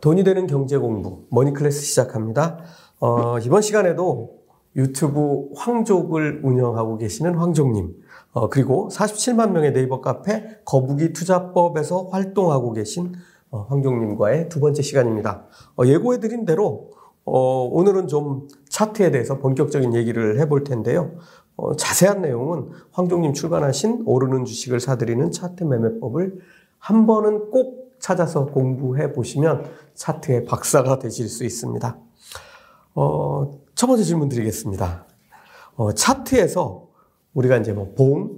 돈이 되는 경제 공부 머니클래스 시작합니다. 어, 이번 시간에도 유튜브 황족을 운영하고 계시는 황족님, 어, 그리고 47만 명의 네이버 카페 거북이 투자법에서 활동하고 계신 어, 황족님과의 두 번째 시간입니다. 어, 예고해드린 대로 어, 오늘은 좀 차트에 대해서 본격적인 얘기를 해볼 텐데요. 어, 자세한 내용은 황족님 출간하신 오르는 주식을 사들이는 차트 매매법을 한 번은 꼭 찾아서 공부해 보시면 차트의 박사가 되실 수 있습니다. 어, 첫 번째 질문 드리겠습니다. 어, 차트에서 우리가 이제 뭐 봉,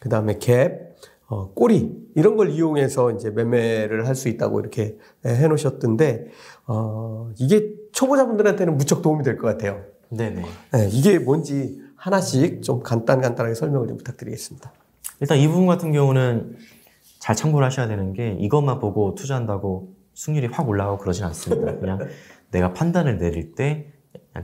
그 다음에 갭, 어, 꼬리 이런 걸 이용해서 이제 매매를 할 수 있다고 이렇게 해 놓으셨던데 어, 이게 초보자분들한테는 무척 도움이 될 것 같아요. 네네. 네, 이게 뭔지 하나씩 좀 간단 간단하게 설명을 좀 부탁드리겠습니다. 일단 이 부분 같은 경우는 잘 참고를 하셔야 되는 게 이것만 보고 투자한다고 승률이 확 올라가고 그러진 않습니다. 그냥 내가 판단을 내릴 때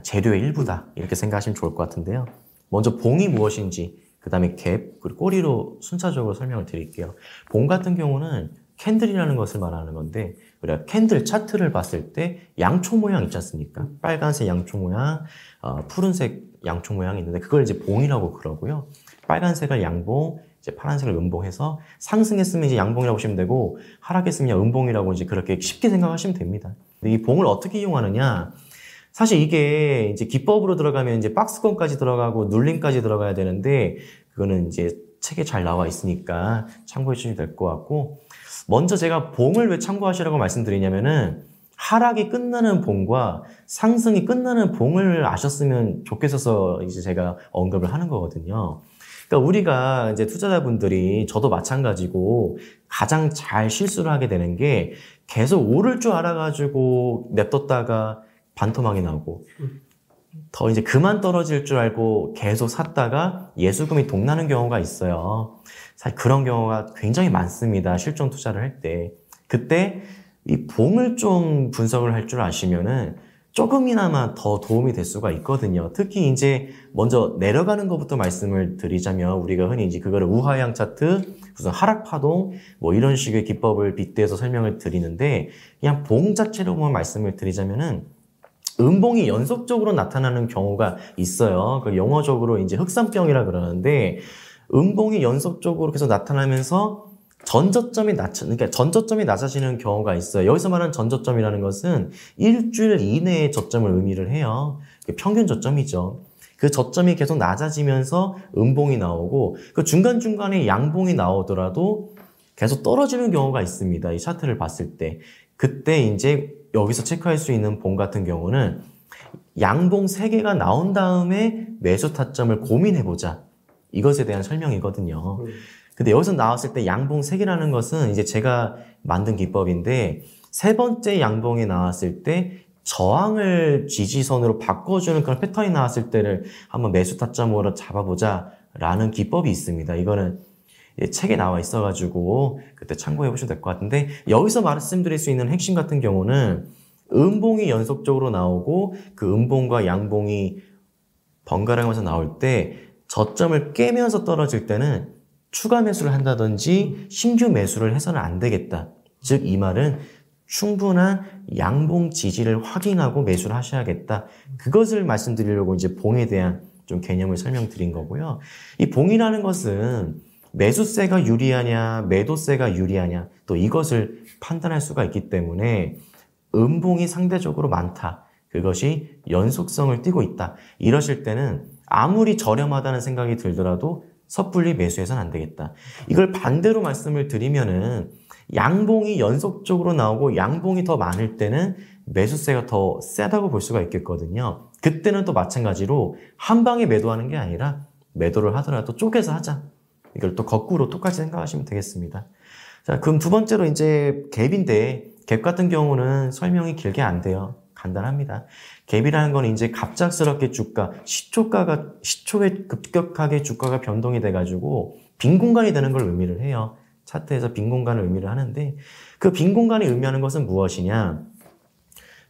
재료의 일부다 이렇게 생각하시면 좋을 것 같은데요. 먼저 봉이 무엇인지 그 다음에 갭 그리고 꼬리로 순차적으로 설명을 드릴게요. 봉 같은 경우는 candle이라는 것을 말하는 건데 우리가 candle 차트를 봤을 때 양초 모양 있지 않습니까? 빨간색 양초 모양, 어, 푸른색 양초 모양이 있는데 그걸 이제 봉이라고 그러고요. 빨간색을 양봉, 이제 파란색을 음봉해서 상승했으면 이제 양봉이라고 보시면 되고 하락했으면 음봉이라고 이제 그렇게 쉽게 생각하시면 됩니다. 근데 이 봉을 어떻게 이용하느냐? 사실 이게 이제 기법으로 들어가면 이제 박스권까지 들어가고 눌림까지 들어가야 되는데 그거는 이제 책에 잘 나와 있으니까 참고해 주시면 될 것 같고 먼저 제가 봉을 왜 참고하시라고 말씀드리냐면은 하락이 끝나는 봉과 상승이 끝나는 봉을 아셨으면 좋겠어서 이제 제가 언급을 하는 거거든요. 그러니까 우리가 이제 투자자분들이 저도 마찬가지고 가장 잘 실수를 하게 되는 게 계속 오를 줄 알아가지고 냅뒀다가 반토막이 나고 더 이제 그만 떨어질 줄 알고 계속 샀다가 예수금이 동나는 경우가 있어요. 사실 그런 경우가 굉장히 많습니다. 실전 투자를 할 때. 그때 이 봉을 좀 분석을 할 줄 아시면은 조금이나마 더 도움이 될 수가 있거든요. 특히 이제 먼저 내려가는 것부터 말씀을 드리자면 우리가 흔히 이제 그거를 우하향 차트, 무슨 하락 파동 뭐 이런 식의 기법을 빗대서 설명을 드리는데 그냥 봉 자체로만 말씀을 드리자면은 음봉이 연속적으로 나타나는 경우가 있어요. 그 영어적으로 이제 흑산병이라 그러는데 음봉이 연속적으로 계속 나타나면서 전저점이 낮춰, 그러니까 전저점이 낮아지는 경우가 있어요. 여기서 말하는 전저점이라는 것은 일주일 이내의 저점을 의미를 해요. 평균 저점이죠. 그 저점이 계속 낮아지면서 음봉이 나오고 그 중간중간에 양봉이 나오더라도 계속 떨어지는 경우가 있습니다. 이 차트를 봤을 때. 그때 이제 여기서 체크할 수 있는 봉 같은 경우는 양봉 3개가 나온 다음에 매수 타점을 고민해보자. 이것에 대한 설명이거든요. 음. 근데 여기서 나왔을 때 양봉 3개라는 것은 이제 제가 만든 기법인데 세 번째 양봉이 나왔을 때 저항을 지지선으로 바꿔주는 그런 패턴이 나왔을 때를 한번 매수 타점으로 잡아보자 라는 기법이 있습니다. 이거는 책에 나와 있어가지고 그때 참고해 보시면 될 것 같은데 여기서 말씀드릴 수 있는 핵심 같은 경우는 음봉이 연속적으로 나오고 그 음봉과 양봉이 번갈아가면서 나올 때 저점을 깨면서 떨어질 때는 추가 매수를 한다든지 신규 매수를 해서는 안 되겠다. 즉 이 말은 충분한 양봉 지지를 확인하고 매수를 하셔야겠다. 그것을 말씀드리려고 이제 봉에 대한 좀 개념을 설명드린 거고요. 이 봉이라는 것은 매수세가 유리하냐, 매도세가 유리하냐, 또 이것을 판단할 수가 있기 때문에 음봉이 상대적으로 많다. 그것이 연속성을 띠고 있다. 이러실 때는 아무리 저렴하다는 생각이 들더라도 섣불리 매수해서는 안 되겠다. 이걸 반대로 말씀을 드리면은 양봉이 연속적으로 나오고 양봉이 더 많을 때는 매수세가 더 세다고 볼 수가 있겠거든요. 그때는 또 마찬가지로 한 방에 매도하는 게 아니라 매도를 하더라도 쪼개서 하자. 이걸 또 거꾸로 똑같이 생각하시면 되겠습니다. 자, 그럼 두 번째로 이제 갭인데 갭 같은 경우는 설명이 길게 안 돼요. 간단합니다. 갭이라는 건 이제 갑작스럽게 주가, 시초가가, 시초에 급격하게 주가가 변동이 돼가지고 빈 공간이 되는 걸 의미를 해요. 차트에서 빈 공간을 의미를 하는데 그 빈 공간이 의미하는 것은 무엇이냐?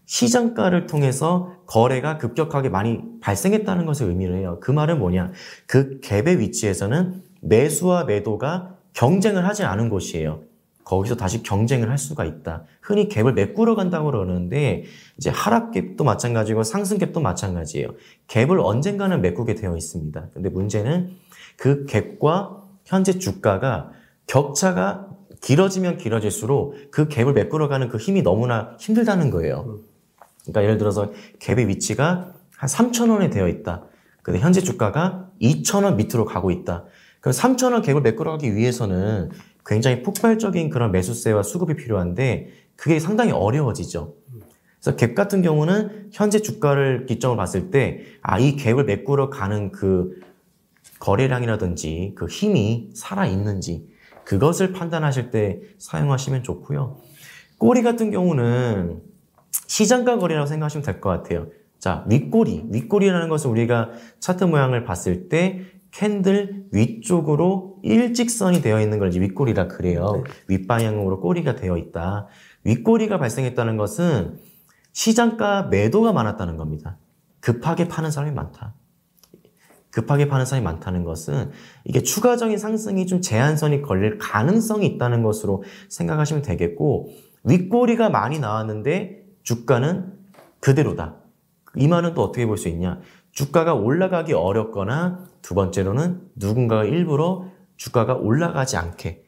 시장가를 통해서 거래가 급격하게 많이 발생했다는 것을 의미를 해요. 그 말은 뭐냐? 그 갭의 위치에서는 매수와 매도가 경쟁을 하지 않은 곳이에요. 거기서 다시 경쟁을 할 수가 있다. 흔히 갭을 메꾸러 간다고 그러는데 이제 하락 갭도 마찬가지고 상승 갭도 마찬가지예요. 갭을 언젠가는 메꾸게 되어 있습니다. 근데 문제는 그 갭과 현재 주가가 격차가 길어지면 길어질수록 그 갭을 메꾸러 가는 그 힘이 너무나 힘들다는 거예요. 그러니까 예를 들어서 갭의 위치가 한 3,000원에 되어 있다. 근데 현재 주가가 2,000원 밑으로 가고 있다. 그럼 3,000원 갭을 메꾸러 가기 위해서는 굉장히 폭발적인 그런 매수세와 수급이 필요한데 그게 상당히 어려워지죠. 그래서 갭 같은 경우는 현재 주가를 기점으로 봤을 때, 아, 이 갭을 메꾸러 가는 그 거래량이라든지 그 힘이 살아있는지, 그것을 판단하실 때 사용하시면 좋고요. 꼬리 같은 경우는 시장가 거래라고 생각하시면 될 것 같아요. 자, 윗꼬리. 윗꼬리라는 것은 우리가 차트 모양을 봤을 때 캔들 위쪽으로 일직선이 되어 있는 걸 이제 윗꼬리라 그래요. 네. 윗방향으로 꼬리가 되어 있다. 윗꼬리가 발생했다는 것은 시장가 매도가 많았다는 겁니다. 급하게 파는 사람이 많다. 급하게 파는 사람이 많다는 것은 이게 추가적인 상승이 좀 제한선이 걸릴 가능성이 있다는 것으로 생각하시면 되겠고 윗꼬리가 많이 나왔는데 주가는 그대로다. 이 말은 또 어떻게 볼 수 있냐? 주가가 올라가기 어렵거나 두 번째로는 누군가가 일부러 주가가 올라가지 않게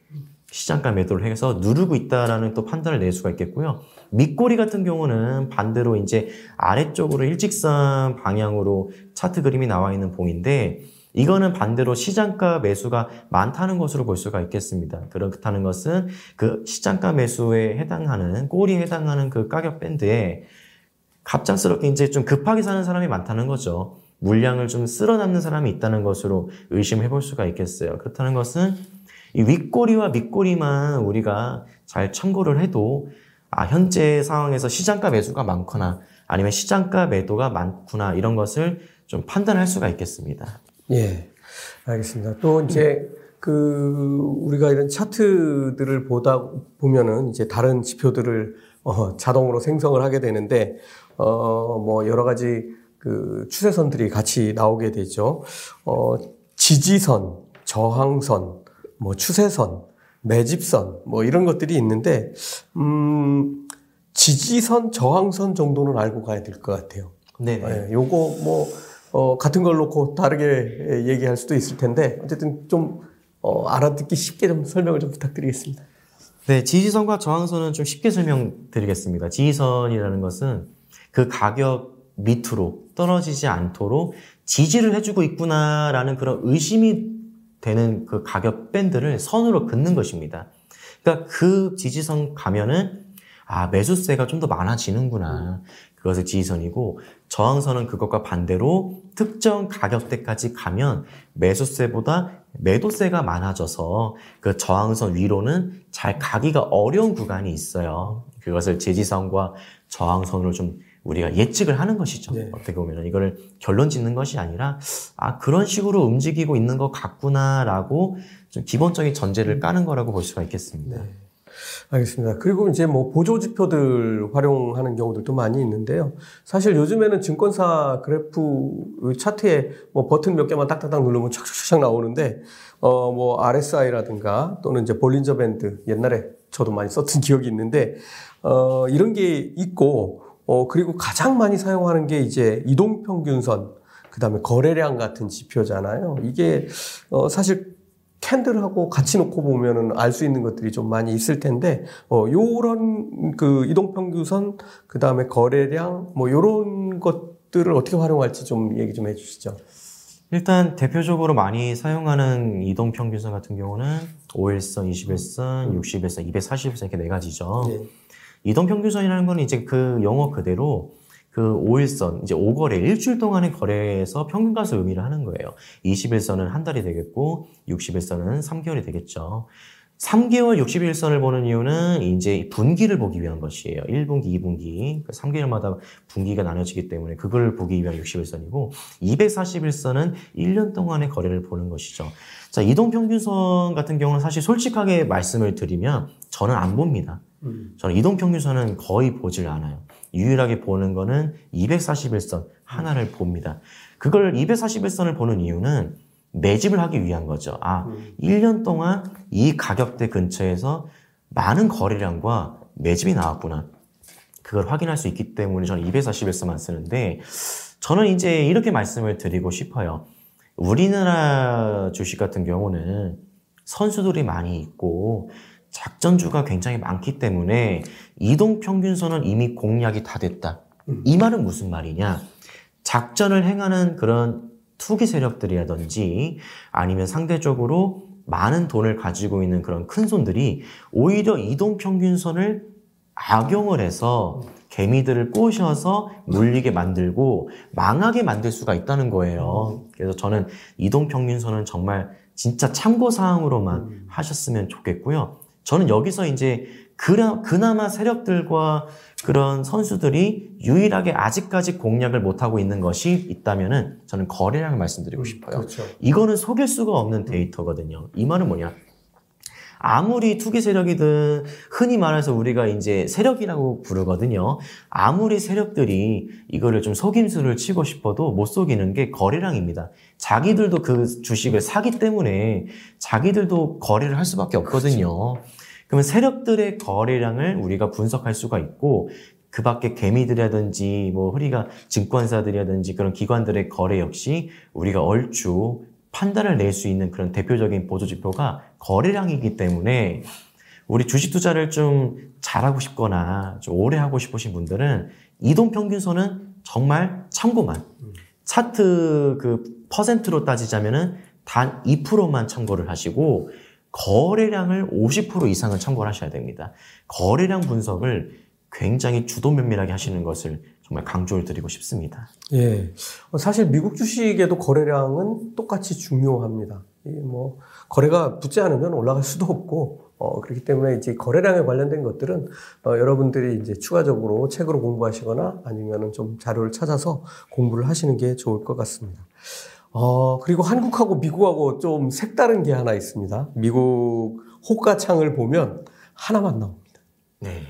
시장가 매도를 해서 누르고 있다라는 또 판단을 낼 수가 있겠고요. 밑꼬리 같은 경우는 반대로 이제 아래쪽으로 일직선 방향으로 차트 그림이 나와 있는 봉인데 이거는 반대로 시장가 매수가 많다는 것으로 볼 수가 있겠습니다. 그렇다는 것은 그 시장가 매수에 해당하는 꼬리에 해당하는 그 가격 밴드에 갑작스럽게 이제 좀 급하게 사는 사람이 많다는 거죠. 물량을 좀 쓸어남는 사람이 있다는 것으로 의심해 볼 수가 있겠어요. 그렇다는 것은 이 윗꼬리와 밑꼬리만 우리가 잘 참고를 해도 아, 현재 상황에서 시장가 매수가 많거나 아니면 시장가 매도가 많구나 이런 것을 좀 판단할 수가 있겠습니다. 예. 알겠습니다. 또 이제 그 우리가 이런 차트들을 보다 보면은 이제 다른 지표들을 어, 자동으로 생성을 하게 되는데 어, 뭐 여러 가지 그 추세선들이 같이 나오게 되죠. 어, 지지선, 저항선, 뭐 추세선, 매집선, 뭐 이런 것들이 있는데, 음, 지지선, 저항선 정도는 알고 가야 될 것 같아요. 네. 네. 요거 뭐, 어, 같은 걸 놓고 다르게 얘기할 수도 있을 텐데, 어쨌든 좀, 어, 알아듣기 쉽게 좀 설명을 좀 부탁드리겠습니다. 네, 지지선과 저항선은 좀 쉽게 설명드리겠습니다. 지지선이라는 것은 그 가격 밑으로 떨어지지 않도록 지지를 해주고 있구나라는 그런 의심이 되는 그 가격 밴드를 선으로 긋는 것입니다. 그러니까 그 지지선 가면은 아 매수세가 좀 더 많아지는구나. 그것을 지지선이고 저항선은 그것과 반대로 특정 가격대까지 가면 매수세보다 매도세가 많아져서 그 저항선 위로는 잘 가기가 어려운 구간이 있어요. 그것을 지지선과 저항선으로 좀 우리가 예측을 하는 것이죠. 네. 어떻게 보면 이거를 결론 짓는 것이 아니라 아 그런 식으로 움직이고 있는 것 같구나라고 좀 기본적인 전제를 까는 거라고 볼 수가 있겠습니다. 네. 알겠습니다. 그리고 이제 뭐 보조 지표들 활용하는 경우들도 많이 있는데요. 사실 요즘에는 증권사 그래프 차트에 뭐 버튼 몇 개만 딱딱딱 누르면 착착착 나오는데 어 뭐 RSI라든가 또는 이제 볼린저 밴드 옛날에 저도 많이 썼던 기억이 있는데 어 이런 게 있고 어, 그리고 가장 많이 사용하는 게 이제 이동평균선, 그 다음에 거래량 같은 지표잖아요. 이게, 어, 사실 캔들하고 같이 놓고 보면은 알 수 있는 것들이 좀 많이 있을 텐데, 어, 요런 그 이동평균선, 그 다음에 거래량, 뭐 요런 것들을 어떻게 활용할지 좀 얘기 좀 해주시죠. 일단 대표적으로 많이 사용하는 이동 평균선 같은 경우는 5일선, 21선, 60일선, 240일선 이렇게 네 가지죠. 네. 이동 평균선이라는 건 이제 그 영어 그대로 그 5일선, 이제 5거래, 일주일 동안의 거래에서 평균값을 의미를 하는 거예요. 20일선은 한 달이 되겠고, 60일선은 3개월이 되겠죠. 3개월 60일선을 보는 이유는 이제 분기를 보기 위한 것이에요. 1분기, 2분기. 3개월마다 분기가 나눠지기 때문에 그걸 보기 위한 60일선이고, 241선은 1년 동안의 거래를 보는 것이죠. 자, 이동평균선 같은 경우는 사실 솔직하게 말씀을 드리면 저는 안 봅니다. 음. 저는 이동평균선은 거의 보질 않아요. 유일하게 보는 거는 241선 하나를 봅니다. 그걸 241선을 보는 이유는 매집을 하기 위한 거죠. 아, 음. 1년 동안 이 가격대 근처에서 많은 거래량과 매집이 나왔구나. 그걸 확인할 수 있기 때문에 저는 241서만 쓰는데 저는 이제 이렇게 말씀을 드리고 싶어요. 우리나라 주식 같은 경우는 선수들이 많이 있고 작전주가 굉장히 많기 때문에 이동 평균선은 이미 공략이 다 됐다. 이 말은 무슨 말이냐? 작전을 행하는 그런 투기 세력들이라든지 아니면 상대적으로 많은 돈을 가지고 있는 그런 큰 손들이 오히려 이동 평균선을 악용을 해서 개미들을 꼬셔서 물리게 만들고 망하게 만들 수가 있다는 거예요. 그래서 저는 이동 평균선은 정말 진짜 참고 사항으로만 하셨으면 좋겠고요. 저는 여기서 이제 그나, 그나마 세력들과 그런 선수들이 유일하게 아직까지 공략을 못하고 있는 것이 있다면은 저는 거래량을 말씀드리고 싶어요. 그렇죠. 이거는 속일 수가 없는 데이터거든요. 이 말은 뭐냐? 아무리 투기 세력이든 흔히 말해서 우리가 이제 세력이라고 부르거든요. 아무리 세력들이 이거를 좀 속임수를 치고 싶어도 못 속이는 게 거래량입니다. 자기들도 그 주식을 사기 때문에 자기들도 거래를 할 수밖에 없거든요. 그러면 세력들의 거래량을 우리가 분석할 수가 있고 그 밖에 개미들이라든지 뭐 흐리가 증권사들이라든지 그런 기관들의 거래 역시 우리가 얼추 판단을 낼 수 있는 그런 대표적인 보조 지표가 거래량이기 때문에 우리 주식 투자를 좀 잘하고 싶거나 좀 오래 하고 싶으신 분들은 이동 평균선은 정말 참고만. 차트 그 퍼센트로 따지자면은 단 2%만 참고를 하시고 거래량을 50% 이상을 참고를 하셔야 됩니다. 거래량 분석을 굉장히 주도 면밀하게 하시는 것을 정말 강조를 드리고 싶습니다. 예. 어, 사실 미국 주식에도 거래량은 똑같이 중요합니다. 뭐, 거래가 붙지 않으면 올라갈 수도 없고, 어, 그렇기 때문에 이제 거래량에 관련된 것들은, 어, 여러분들이 이제 추가적으로 책으로 공부하시거나 아니면은 좀 자료를 찾아서 공부를 하시는 게 좋을 것 같습니다. 어, 그리고 한국하고 미국하고 좀 색다른 게 하나 있습니다. 미국 호가창을 보면 하나만 나옵니다. 네.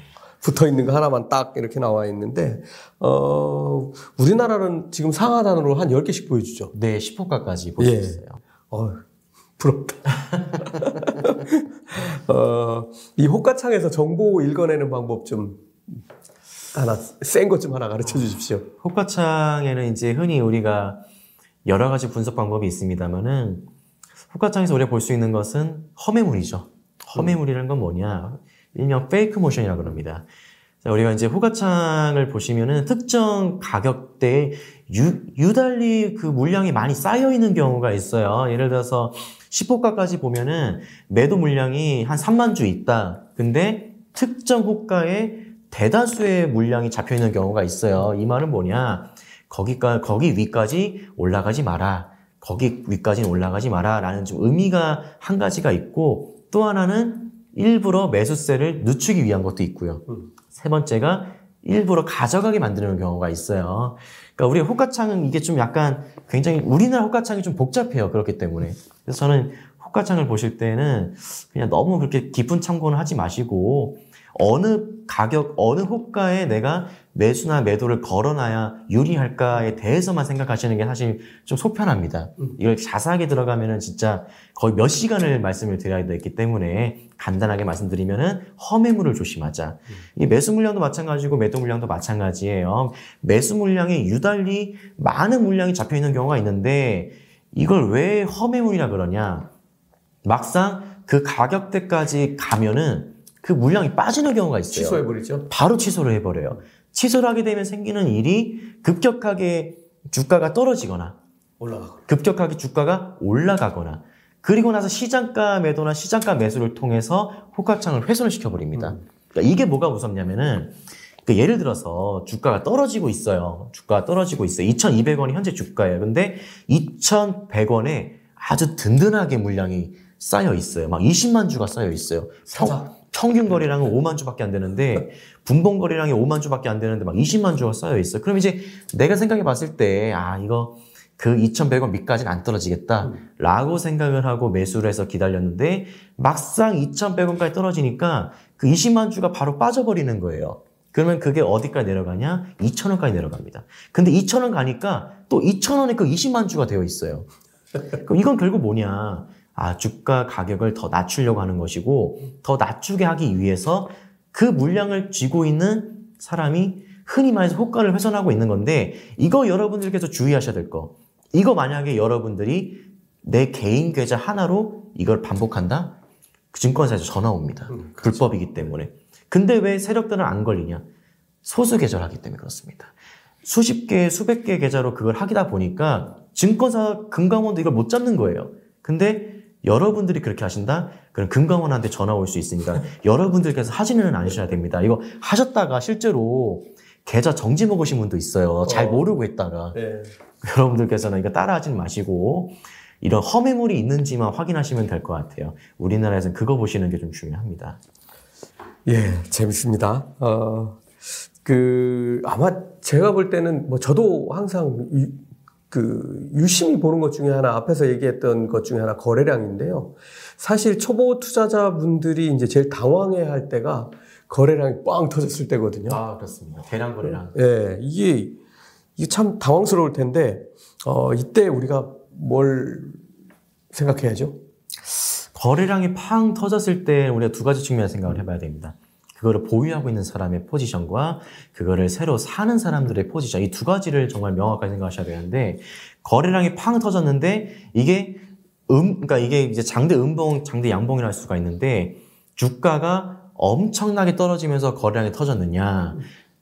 붙어 있는 거 하나만 딱 이렇게 나와 있는데, 어, 우리나라는 지금 상하단으로 한 10개씩 보여주죠. 네, 10호가까지 볼수 예. 있어요. 어, 부럽다. 어, 이 호가창에서 정보 읽어내는 방법 좀 하나, 센 것 좀 하나 가르쳐 주십시오. 호가창에는 이제 흔히 우리가 여러 가지 분석 방법이 있습니다만은 호가창에서 우리가 볼 수 있는 것은 허매물이죠. 허매물이라는 건 뭐냐? 일명 페이크 모션이라고. 자, 우리가 이제 호가창을 보시면은 특정 가격대에 유, 유달리 그 물량이 많이 쌓여 있는 경우가 있어요. 예를 들어서 10호가까지 보면은 매도 물량이 한 3만 주 있다. 근데 특정 호가에 대다수의 물량이 잡혀 있는 경우가 있어요. 이 말은 뭐냐? 거기까 거기 위까지 올라가지 마라. 거기 위까지는 올라가지 마라. 라는 좀 의미가 한 가지가 있고 또 하나는 일부러 매수세를 늦추기 위한 것도 있고요. 음. 세 번째가 일부러 가져가게 만드는 경우가 있어요. 그러니까 우리 호가창은 이게 좀 약간 굉장히 우리나라 호가창이 좀 복잡해요. 그렇기 때문에. 그래서 저는 호가창을 보실 때는 그냥 너무 그렇게 깊은 참고는 하지 마시고 어느 가격, 어느 호가에 내가 매수나 매도를 걸어놔야 유리할까에 대해서만 생각하시는 게 사실 좀 속편합니다. 이걸 자세하게 들어가면은 진짜 거의 몇 시간을 말씀을 드려야 되기 때문에 간단하게 말씀드리면은 허매물을 조심하자. 이 매수 물량도 마찬가지고 매도 물량도 마찬가지예요. 매수 물량이 유달리 많은 물량이 잡혀 있는 경우가 있는데 이걸 왜 허매물이라 그러냐? 막상 그 가격대까지 가면은 그 물량이 빠지는 경우가 있어요. 취소해버리죠. 바로 취소를 해버려요. 취소를 하게 되면 생기는 일이 급격하게 주가가 떨어지거나 올라가고. 급격하게 주가가 올라가거나 그리고 나서 시장가 매도나 시장가 매수를 통해서 호가창을 훼손을 시켜버립니다. 그러니까 이게 뭐가 무섭냐면은 그 예를 들어서 주가가 떨어지고 있어요. 주가가 떨어지고 있어요. 2,200원이 현재 주가예요. 근데 2,100원에 아주 든든하게 물량이 쌓여 있어요. 막 20만 주가 쌓여 있어요. 사자. 평균 거래량은 5만 주밖에 안 되는데 분봉 거래량이 5만 주밖에 안 되는데 막 20만 주가 쌓여 있어. 그럼 이제 내가 생각해 봤을 때 아 이거 그 2,100원 밑까지는 안 떨어지겠다라고 생각을 하고 매수를 해서 기다렸는데 막상 2,100원까지 떨어지니까 그 20만 주가 바로 빠져버리는 거예요. 그러면 그게 어디까지 내려가냐? 2,000원까지 내려갑니다. 근데 2,000원 가니까 또 2,000원에 그 20만 주가 되어 있어요. 그럼 이건 결국 뭐냐? 아, 주가 가격을 더 낮추려고 하는 것이고, 더 낮추게 하기 위해서 그 물량을 쥐고 있는 사람이 흔히 말해서 호가를 훼손하고 있는 건데, 이거 여러분들께서 주의하셔야 될 거. 이거 만약에 여러분들이 내 개인 계좌 하나로 이걸 반복한다? 그 증권사에서 전화 옵니다. 음, 그렇죠. 불법이기 때문에. 근데 왜 세력들은 안 걸리냐? 소수 계좌를 하기 때문에 그렇습니다. 수십 개, 수백 개 계좌로 그걸 하기다 보니까 증권사 금감원도 이걸 못 잡는 거예요. 근데 여러분들이 그렇게 하신다? 그럼 금감원한테 전화 올 수 있으니까 여러분들께서 하지는 않으셔야 됩니다. 이거 하셨다가 실제로 계좌 정지 먹으신 분도 있어요. 잘 어. 모르고 했다가. 네. 여러분들께서는 이거 따라하지는 마시고 이런 허매물이 있는지만 확인하시면 될 것 같아요. 우리나라에서는 그거 보시는 게 좀 중요합니다. 예, 재밌습니다. 어, 그, 아마 제가 볼 때는 뭐 저도 항상 유, 그 유심히 보는 것 중에 하나, 앞에서 얘기했던 것 중에 하나 거래량인데요. 사실 초보 투자자분들이 이제 제일 당황해 할 때가 거래량이 꽝 터졌을 때거든요. 아 그렇습니다. 대량 거래량. 예, 이게, 이게 참 당황스러울 텐데, 어, 이때 우리가 뭘 생각해야죠? 거래량이 팡 터졌을 때 우리가 두 가지 측면에서 생각을 해봐야 됩니다. 그거를 보유하고 있는 사람의 포지션과 그거를 새로 사는 사람들의 포지션 이 두 가지를 정말 명확하게 생각하셔야 되는데 거래량이 팡 터졌는데 이게 음 그러니까 이게 이제 장대 음봉 장대 양봉이라 할 수가 있는데 주가가 엄청나게 떨어지면서 거래량이 터졌느냐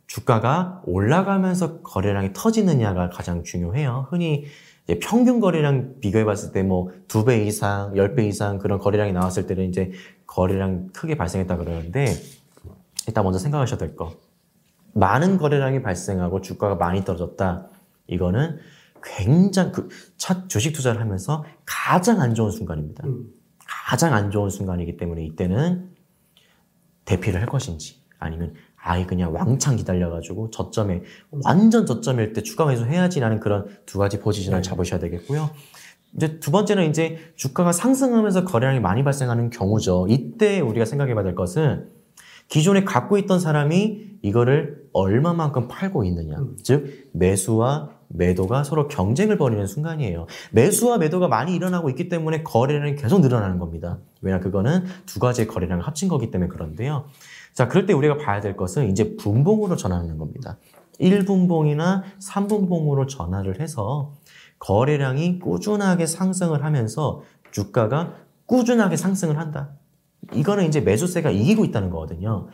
주가가 올라가면서 거래량이 터지느냐가 가장 중요해요. 흔히 이제 평균 거래량 비교해 봤을 때 뭐 두 배 이상, 열 배 이상 그런 거래량이 나왔을 때는 이제 거래량 크게 발생했다 그러는데 일단 먼저 생각하셔야 될 거. 많은 거래량이 발생하고 주가가 많이 떨어졌다. 이거는 굉장히 그첫 주식 투자를 하면서 가장 안 좋은 순간입니다. 음. 가장 안 좋은 순간이기 때문에 이때는 대피를 할 것인지 아니면 아예 그냥 왕창 기다려가지고 저점에 완전 저점일 때 추가 매수 해야지라는 그런 두 가지 포지션을 네. 잡으셔야 되겠고요. 이제 두 번째는 이제 주가가 상승하면서 거래량이 많이 발생하는 경우죠. 이때 우리가 생각해봐야 될 것은 기존에 갖고 있던 사람이 이거를 얼마만큼 팔고 있느냐. 음. 즉 매수와 매도가 서로 경쟁을 벌이는 순간이에요. 매수와 매도가 많이 일어나고 있기 때문에 거래량이 계속 늘어나는 겁니다. 왜냐 그거는 두 가지의 거래량을 합친 거기 때문에 그런데요. 자, 그럴 때 우리가 봐야 될 것은 이제 분봉으로 전환하는 겁니다. 1분봉이나 3분봉으로 전환을 해서 거래량이 꾸준하게 상승을 하면서 주가가 꾸준하게 상승을 한다. 이거는 이제 매수세가 이기고 있다는 거거든요.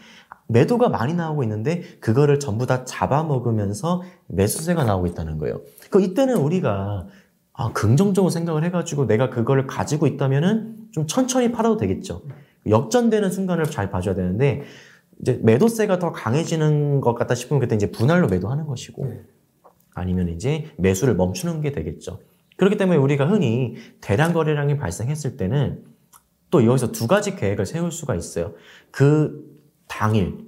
매도가 많이 나오고 있는데 그거를 전부 다 잡아먹으면서 매수세가 나오고 있다는 거예요. 그 이때는 우리가 아, 긍정적으로 생각을 해가지고 내가 그거를 가지고 있다면은 좀 천천히 팔아도 되겠죠. 역전되는 순간을 잘 봐줘야 되는데 이제 매도세가 더 강해지는 것 같다 싶으면 그때 이제 분할로 매도하는 것이고 네. 아니면 이제 매수를 멈추는 게 되겠죠. 그렇기 때문에 우리가 흔히 대량 거래량이 발생했을 때는 또 여기서 두 가지 계획을 세울 수가 있어요. 그 당일,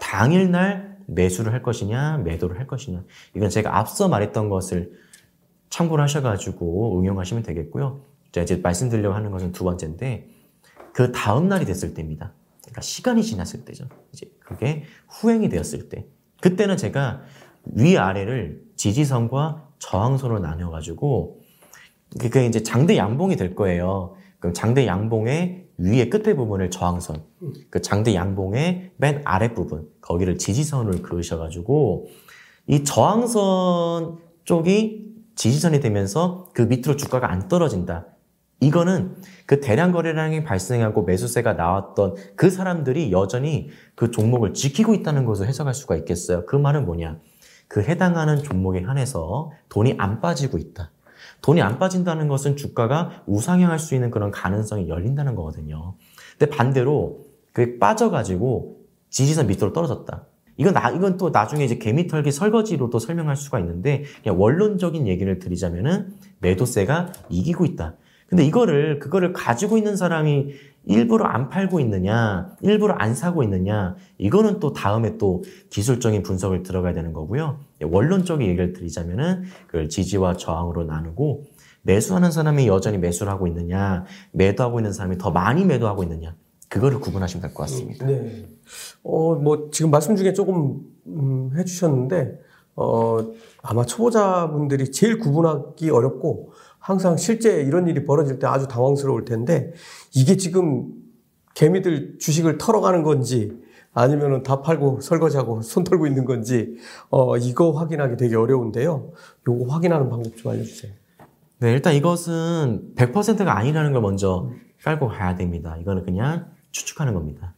당일날 매수를 할 것이냐, 매도를 할 것이냐. 이건 제가 앞서 말했던 것을 참고를 하셔가지고 응용하시면 되겠고요. 제가 이제 말씀드리려고 하는 것은 두 번째인데, 그 다음날이 됐을 때입니다. 그러니까 시간이 지났을 때죠. 이제 그게 후행이 되었을 때. 그때는 제가 위아래를 지지선과 저항선으로 나눠가지고, 그게 이제 장대 양봉이 될 거예요. 그럼 장대 양봉의 위에 끝에 부분을 저항선, 그 장대 양봉의 맨 아랫 부분, 거기를 지지선을 그으셔가지고, 이 저항선 쪽이 지지선이 되면서 그 밑으로 주가가 안 떨어진다. 이거는 그 대량 거래량이 발생하고 매수세가 나왔던 그 사람들이 여전히 그 종목을 지키고 있다는 것을 해석할 수가 있겠어요. 그 말은 뭐냐? 그 해당하는 종목에 한해서 돈이 안 빠지고 있다. 돈이 안 빠진다는 것은 주가가 우상향할 수 있는 그런 가능성이 열린다는 거거든요. 근데 반대로 그게 빠져가지고 지지선 밑으로 떨어졌다. 이건 나, 이건 또 나중에 이제 개미털기 설거지로도 설명할 수가 있는데 그냥 원론적인 얘기를 드리자면은 매도세가 이기고 있다. 근데 이거를 그거를 가지고 있는 사람이 일부러 안 팔고 있느냐, 일부러 안 사고 있느냐, 이거는 또 다음에 또 기술적인 분석을 들어가야 되는 거고요. 원론적인 얘기를 드리자면은 그걸 지지와 저항으로 나누고 매수하는 사람이 여전히 매수를 하고 있느냐, 매도하고 있는 사람이 더 많이 매도하고 있느냐, 그거를 구분하시면 될 것 같습니다. 네. 어, 뭐, 지금 말씀 중에 조금, 음, 해주셨는데, 어, 아마 초보자분들이 제일 구분하기 어렵고, 항상 실제 이런 일이 벌어질 때 아주 당황스러울 텐데 이게 지금 개미들 주식을 털어가는 건지 아니면은 다 팔고 설거지하고 손 털고 있는 건지 어 이거 확인하기 되게 어려운데요. 요거 확인하는 방법 좀 알려주세요. 네, 일단 이것은 100%가 아니라는 걸 먼저 깔고 가야 됩니다. 이거는 그냥 추측하는 겁니다.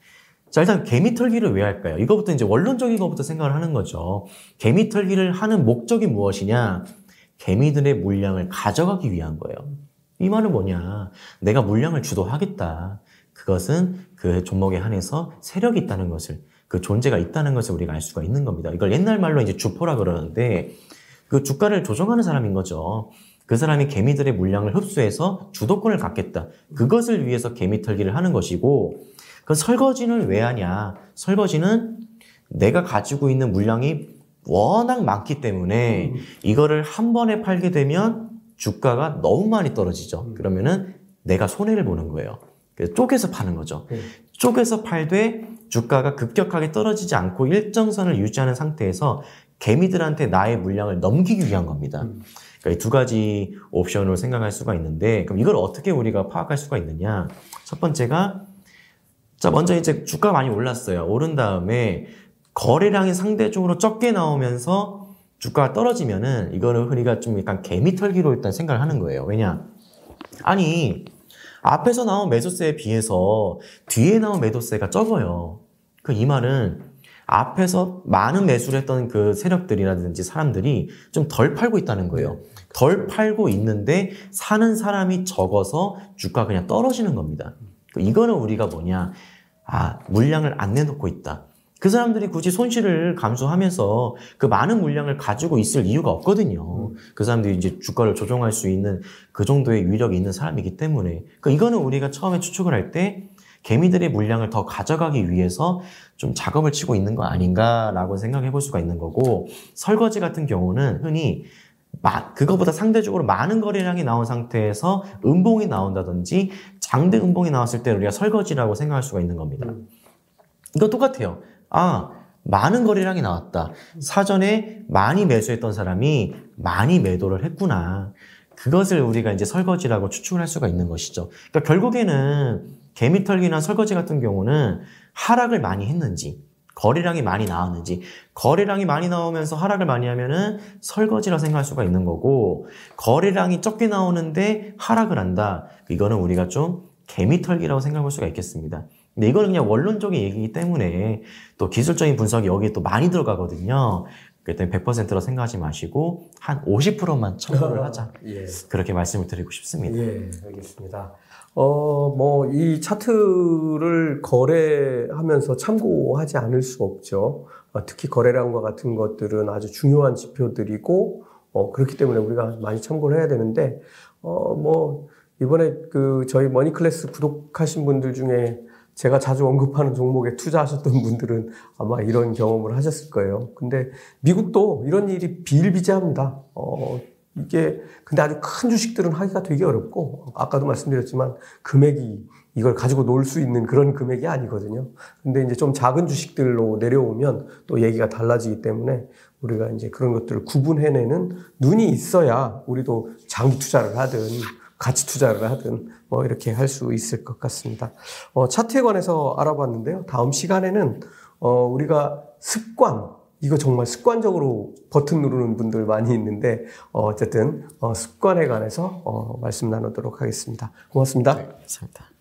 자, 일단 개미 털기를 왜 할까요? 이거부터 이제 원론적인 것부터 생각을 하는 거죠. 개미 털기를 하는 목적이 무엇이냐? 개미들의 물량을 가져가기 위한 거예요. 이 말은 뭐냐? 내가 물량을 주도하겠다. 그것은 그 종목에 한해서 세력이 있다는 것을, 그 존재가 있다는 것을 우리가 알 수가 있는 겁니다. 이걸 옛날 말로 이제 주포라 그러는데, 그 주가를 조정하는 사람인 거죠. 그 사람이 개미들의 물량을 흡수해서 주도권을 갖겠다. 그것을 위해서 개미 털기를 하는 것이고, 그 설거지는 왜 하냐? 설거지는 내가 가지고 있는 물량이 워낙 많기 때문에 이거를 한 번에 팔게 되면 주가가 너무 많이 떨어지죠. 그러면은 내가 손해를 보는 거예요. 그래서 쪼개서 파는 거죠. 네. 쪼개서 팔되 주가가 급격하게 떨어지지 않고 일정선을 유지하는 상태에서 개미들한테 나의 물량을 넘기기 위한 겁니다. 그러니까 이 두 가지 옵션으로 생각할 수가 있는데 그럼 이걸 어떻게 우리가 파악할 수가 있느냐? 첫 번째가 자 먼저 이제 주가가 많이 올랐어요. 오른 다음에 거래량이 상대적으로 적게 나오면서 주가가 떨어지면은 이거는 우리가 좀 약간 개미 털기로 일단 생각을 하는 거예요. 왜냐? 아니 앞에서 나온 매도세에 비해서 뒤에 나온 매도세가 적어요. 그 이 말은 앞에서 많은 매수를 했던 그 세력들이라든지 사람들이 좀 덜 팔고 있다는 거예요. 덜 팔고 있는데 사는 사람이 적어서 주가 가 그냥 떨어지는 겁니다. 그 이거는 우리가 뭐냐? 아, 물량을 안 내놓고 있다. 그 사람들이 굳이 손실을 감수하면서 그 많은 물량을 가지고 있을 이유가 없거든요. 그 사람들이 이제 주가를 조정할 수 있는 그 정도의 위력이 있는 사람이기 때문에. 그 이거는 우리가 처음에 추측을 할 때 개미들의 물량을 더 가져가기 위해서 좀 작업을 치고 있는 거 아닌가라고 생각해 볼 수가 있는 거고 설거지 같은 경우는 흔히 마, 그거보다 상대적으로 많은 거래량이 나온 상태에서 음봉이 나온다든지 장대 음봉이 나왔을 때 우리가 설거지라고 생각할 수가 있는 겁니다. 이거 똑같아요. 아, 많은 거래량이 나왔다. 사전에 많이 매수했던 사람이 많이 매도를 했구나. 그것을 우리가 이제 설거지라고 추측을 할 수가 있는 것이죠. 그러니까 결국에는 개미털기나 설거지 같은 경우는 하락을 많이 했는지, 거래량이 많이 나왔는지, 거래량이 많이 나오면서 하락을 많이 하면은 설거지라 생각할 수가 있는 거고, 거래량이 적게 나오는데 하락을 한다. 이거는 우리가 좀 개미털기라고 생각할 수가 있겠습니다. 근데 이거는 그냥 원론적인 얘기이기 때문에 또 기술적인 분석이 여기에 또 많이 들어가거든요. 때문에 100%로 생각하지 마시고 한 50%만 참고를 하자. 예. 그렇게 말씀을 드리고 싶습니다. 예, 알겠습니다. 어, 뭐, 이 차트를 거래하면서 참고하지 않을 수 없죠. 어, 특히 거래량과 같은 것들은 아주 중요한 지표들이고, 어, 그렇기 때문에 우리가 많이 참고를 해야 되는데, 어, 뭐, 이번에 그 저희 머니클래스 구독하신 분들 중에 제가 자주 언급하는 종목에 투자하셨던 분들은 아마 이런 경험을 하셨을 거예요. 근데 미국도 이런 일이 비일비재합니다. 어, 이게 근데 아주 큰 주식들은 하기가 되게 어렵고 아까도 말씀드렸지만 금액이 이걸 가지고 놀 수 있는 그런 금액이 아니거든요. 근데 이제 좀 작은 주식들로 내려오면 또 얘기가 달라지기 때문에 우리가 이제 그런 것들을 구분해내는 눈이 있어야 우리도 장기 투자를 하든 가치 투자를 하든 뭐 이렇게 할 수 있을 것 같습니다. 어, 차트에 관해서 알아봤는데요. 다음 시간에는 어, 우리가 습관 이거 정말 습관적으로 버튼 누르는 분들 많이 있는데 어, 어쨌든 어, 습관에 관해서 어, 말씀 나누도록 하겠습니다. 고맙습니다. 감사합니다.